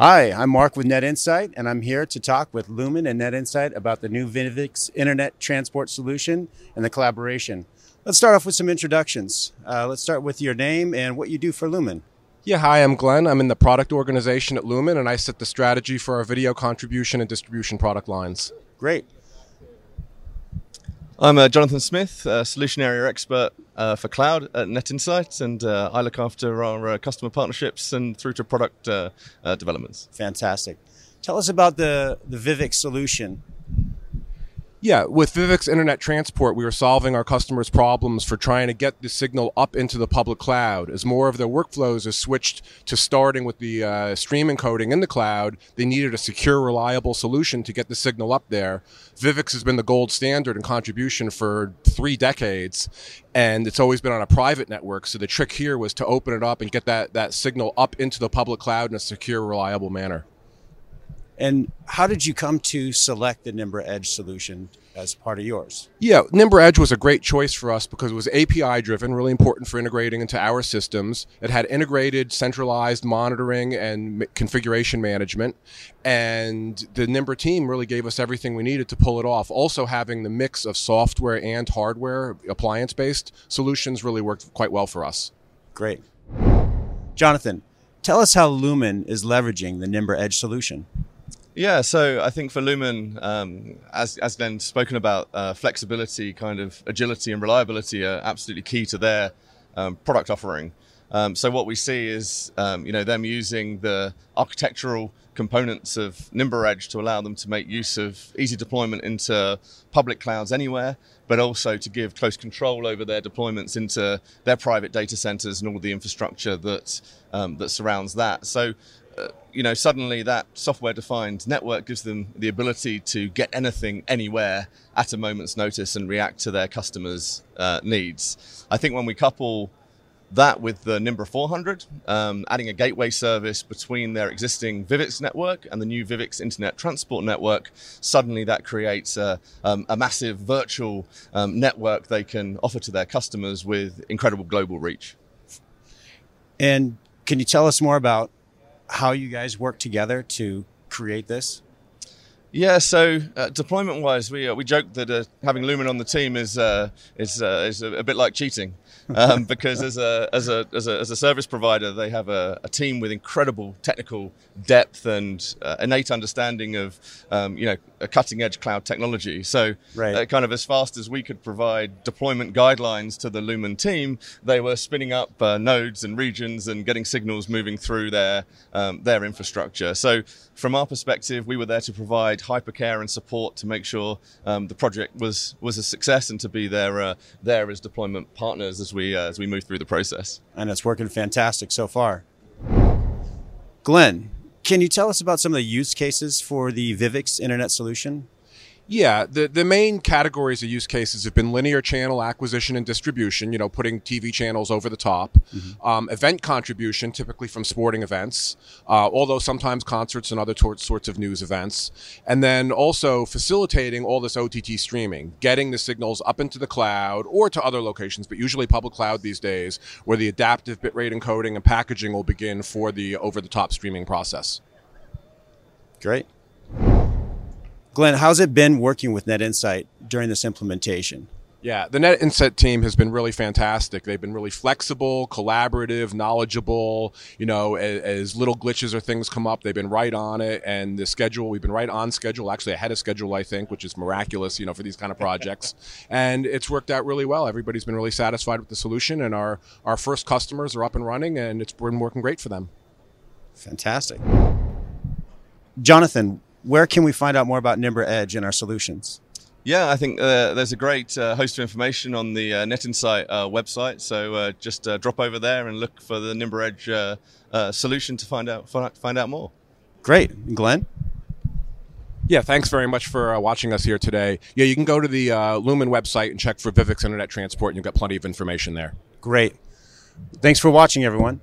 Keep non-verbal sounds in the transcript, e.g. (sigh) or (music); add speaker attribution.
Speaker 1: Hi, I'm Mark with Net Insight, and I'm here to talk with Lumen and Net Insight about the new Vyvx Internet Transport Solution and the collaboration. Let's start off with some introductions. Uh, let's start with your name and what you do for Lumen.
Speaker 2: Yeah, hi, I'm Glenn. I'm in the product organization at Lumen, and I set the strategy for our video contribution and distribution product lines.
Speaker 1: Great.
Speaker 3: I'm uh, Jonathan Smith, uh, solution area expert uh, for cloud at Net Insight, and uh, I look after our uh, customer partnerships and through to product uh, developments.
Speaker 1: Fantastic. Tell us about the, the Vyvx solution.
Speaker 2: Yeah, with Vyvx Internet Transport, we were solving our customers' problems for trying to get the signal up into the public cloud. As more of their workflows have switched to starting with the uh, stream encoding in the cloud, they needed a secure, reliable solution to get the signal up there. Vyvx has been the gold standard in contribution for three decades, and it's always been on a private network. So the trick here was to open it up and get that, that signal up into the public cloud in a secure, reliable manner.
Speaker 1: And how did you come to select the Nimbra Edge solution as part of yours?
Speaker 2: Yeah, Nimbra Edge was a great choice for us because it was API driven, really important for integrating into our systems. It had integrated, centralized monitoring and configuration management. And the Nimbra team really gave us everything we needed to pull it off. Also, having the mix of software and hardware, appliance based solutions, really worked quite well for us.
Speaker 1: Great. Jonathan, tell us how Lumen is leveraging the Nimbra Edge solution.
Speaker 3: Yeah, so I think for Lumen, um, as as spoken about, uh, flexibility, kind of agility, and reliability are absolutely key to their um, product offering. Um, so what we see is, um, you know, them using the architectural components of Nimbra Edge to allow them to make use of easy deployment into public clouds anywhere, but also to give close control over their deployments into their private data centers and all the infrastructure that um, that surrounds that. So uh, you know, suddenly that software defined network gives them the ability to get anything anywhere at a moment's notice and react to their customers' uh, needs. I think when we couple that with the Nimbra 400, um, adding a gateway service between their existing Vyvx network and the new Vyvx Internet Transport Network, suddenly that creates a, um, a massive virtual um, network they can offer to their customers with incredible global reach.
Speaker 1: And can you tell us more about how you guys work together to create this?
Speaker 3: Yeah, so uh, deployment wise, we uh, we joke that uh, having Lumen on the team is uh, is uh, is a, a, bit like cheating, um, (laughs) because as a, as a as a as a service provider, they have a, a team with incredible technical depth and uh, innate understanding of um, you know a cutting edge cloud technology. So, right. kind of as fast as we could provide deployment guidelines to the Lumen team, they were spinning up nodes and regions and getting signals moving through their um, their infrastructure. So, from our perspective, we were there to provide provide hypercare and support to make sure um, the project was was a success and to be there uh, there as deployment partners as we uh, as we move through the process.
Speaker 1: And it's working fantastic so far. Glenn, can you tell us about some of the use cases for the Vyvx internet solution?
Speaker 2: Yeah, the, the main categories of use cases have been linear channel acquisition and distribution, you know, putting TV channels over the top, mm-hmm. um, event contribution, typically from sporting events, uh, although sometimes concerts and other tor- sorts of news events, and then also facilitating all this OTT streaming, getting the signals up into the cloud or to other locations, but usually public cloud these days, where the adaptive bitrate encoding and packaging will begin for the over the top streaming process.
Speaker 1: Great. Glenn, how's it been working with Net Insight during this implementation?
Speaker 2: Yeah, the Net Insight team has been really fantastic. They've been really flexible, collaborative, knowledgeable. You know, as, as, little glitches or things come up, they've been right on it. And the schedule, we've been right on schedule, actually ahead of schedule, I think, which is miraculous, you know, for these kind of (laughs) projects. and it's worked out really well. Everybody's been really satisfied with the solution, and our, our first customers are up and running, and it's been working great for them.
Speaker 1: Fantastic. Jonathan, where can we find out more about Nimbra Edge and our solutions?
Speaker 3: Yeah, I think uh, there's a great uh, host of information on the uh, Net Insight uh, website. So uh, just uh, drop over there and look for the Nimbra Edge solution to find out find out more.
Speaker 1: Great, Glenn.
Speaker 2: Yeah, thanks very much for watching us here today. Yeah, you can go to the Lumen website and check for Vyvx Internet Transport, and you've got plenty of information there.
Speaker 1: Great. Thanks for watching, everyone.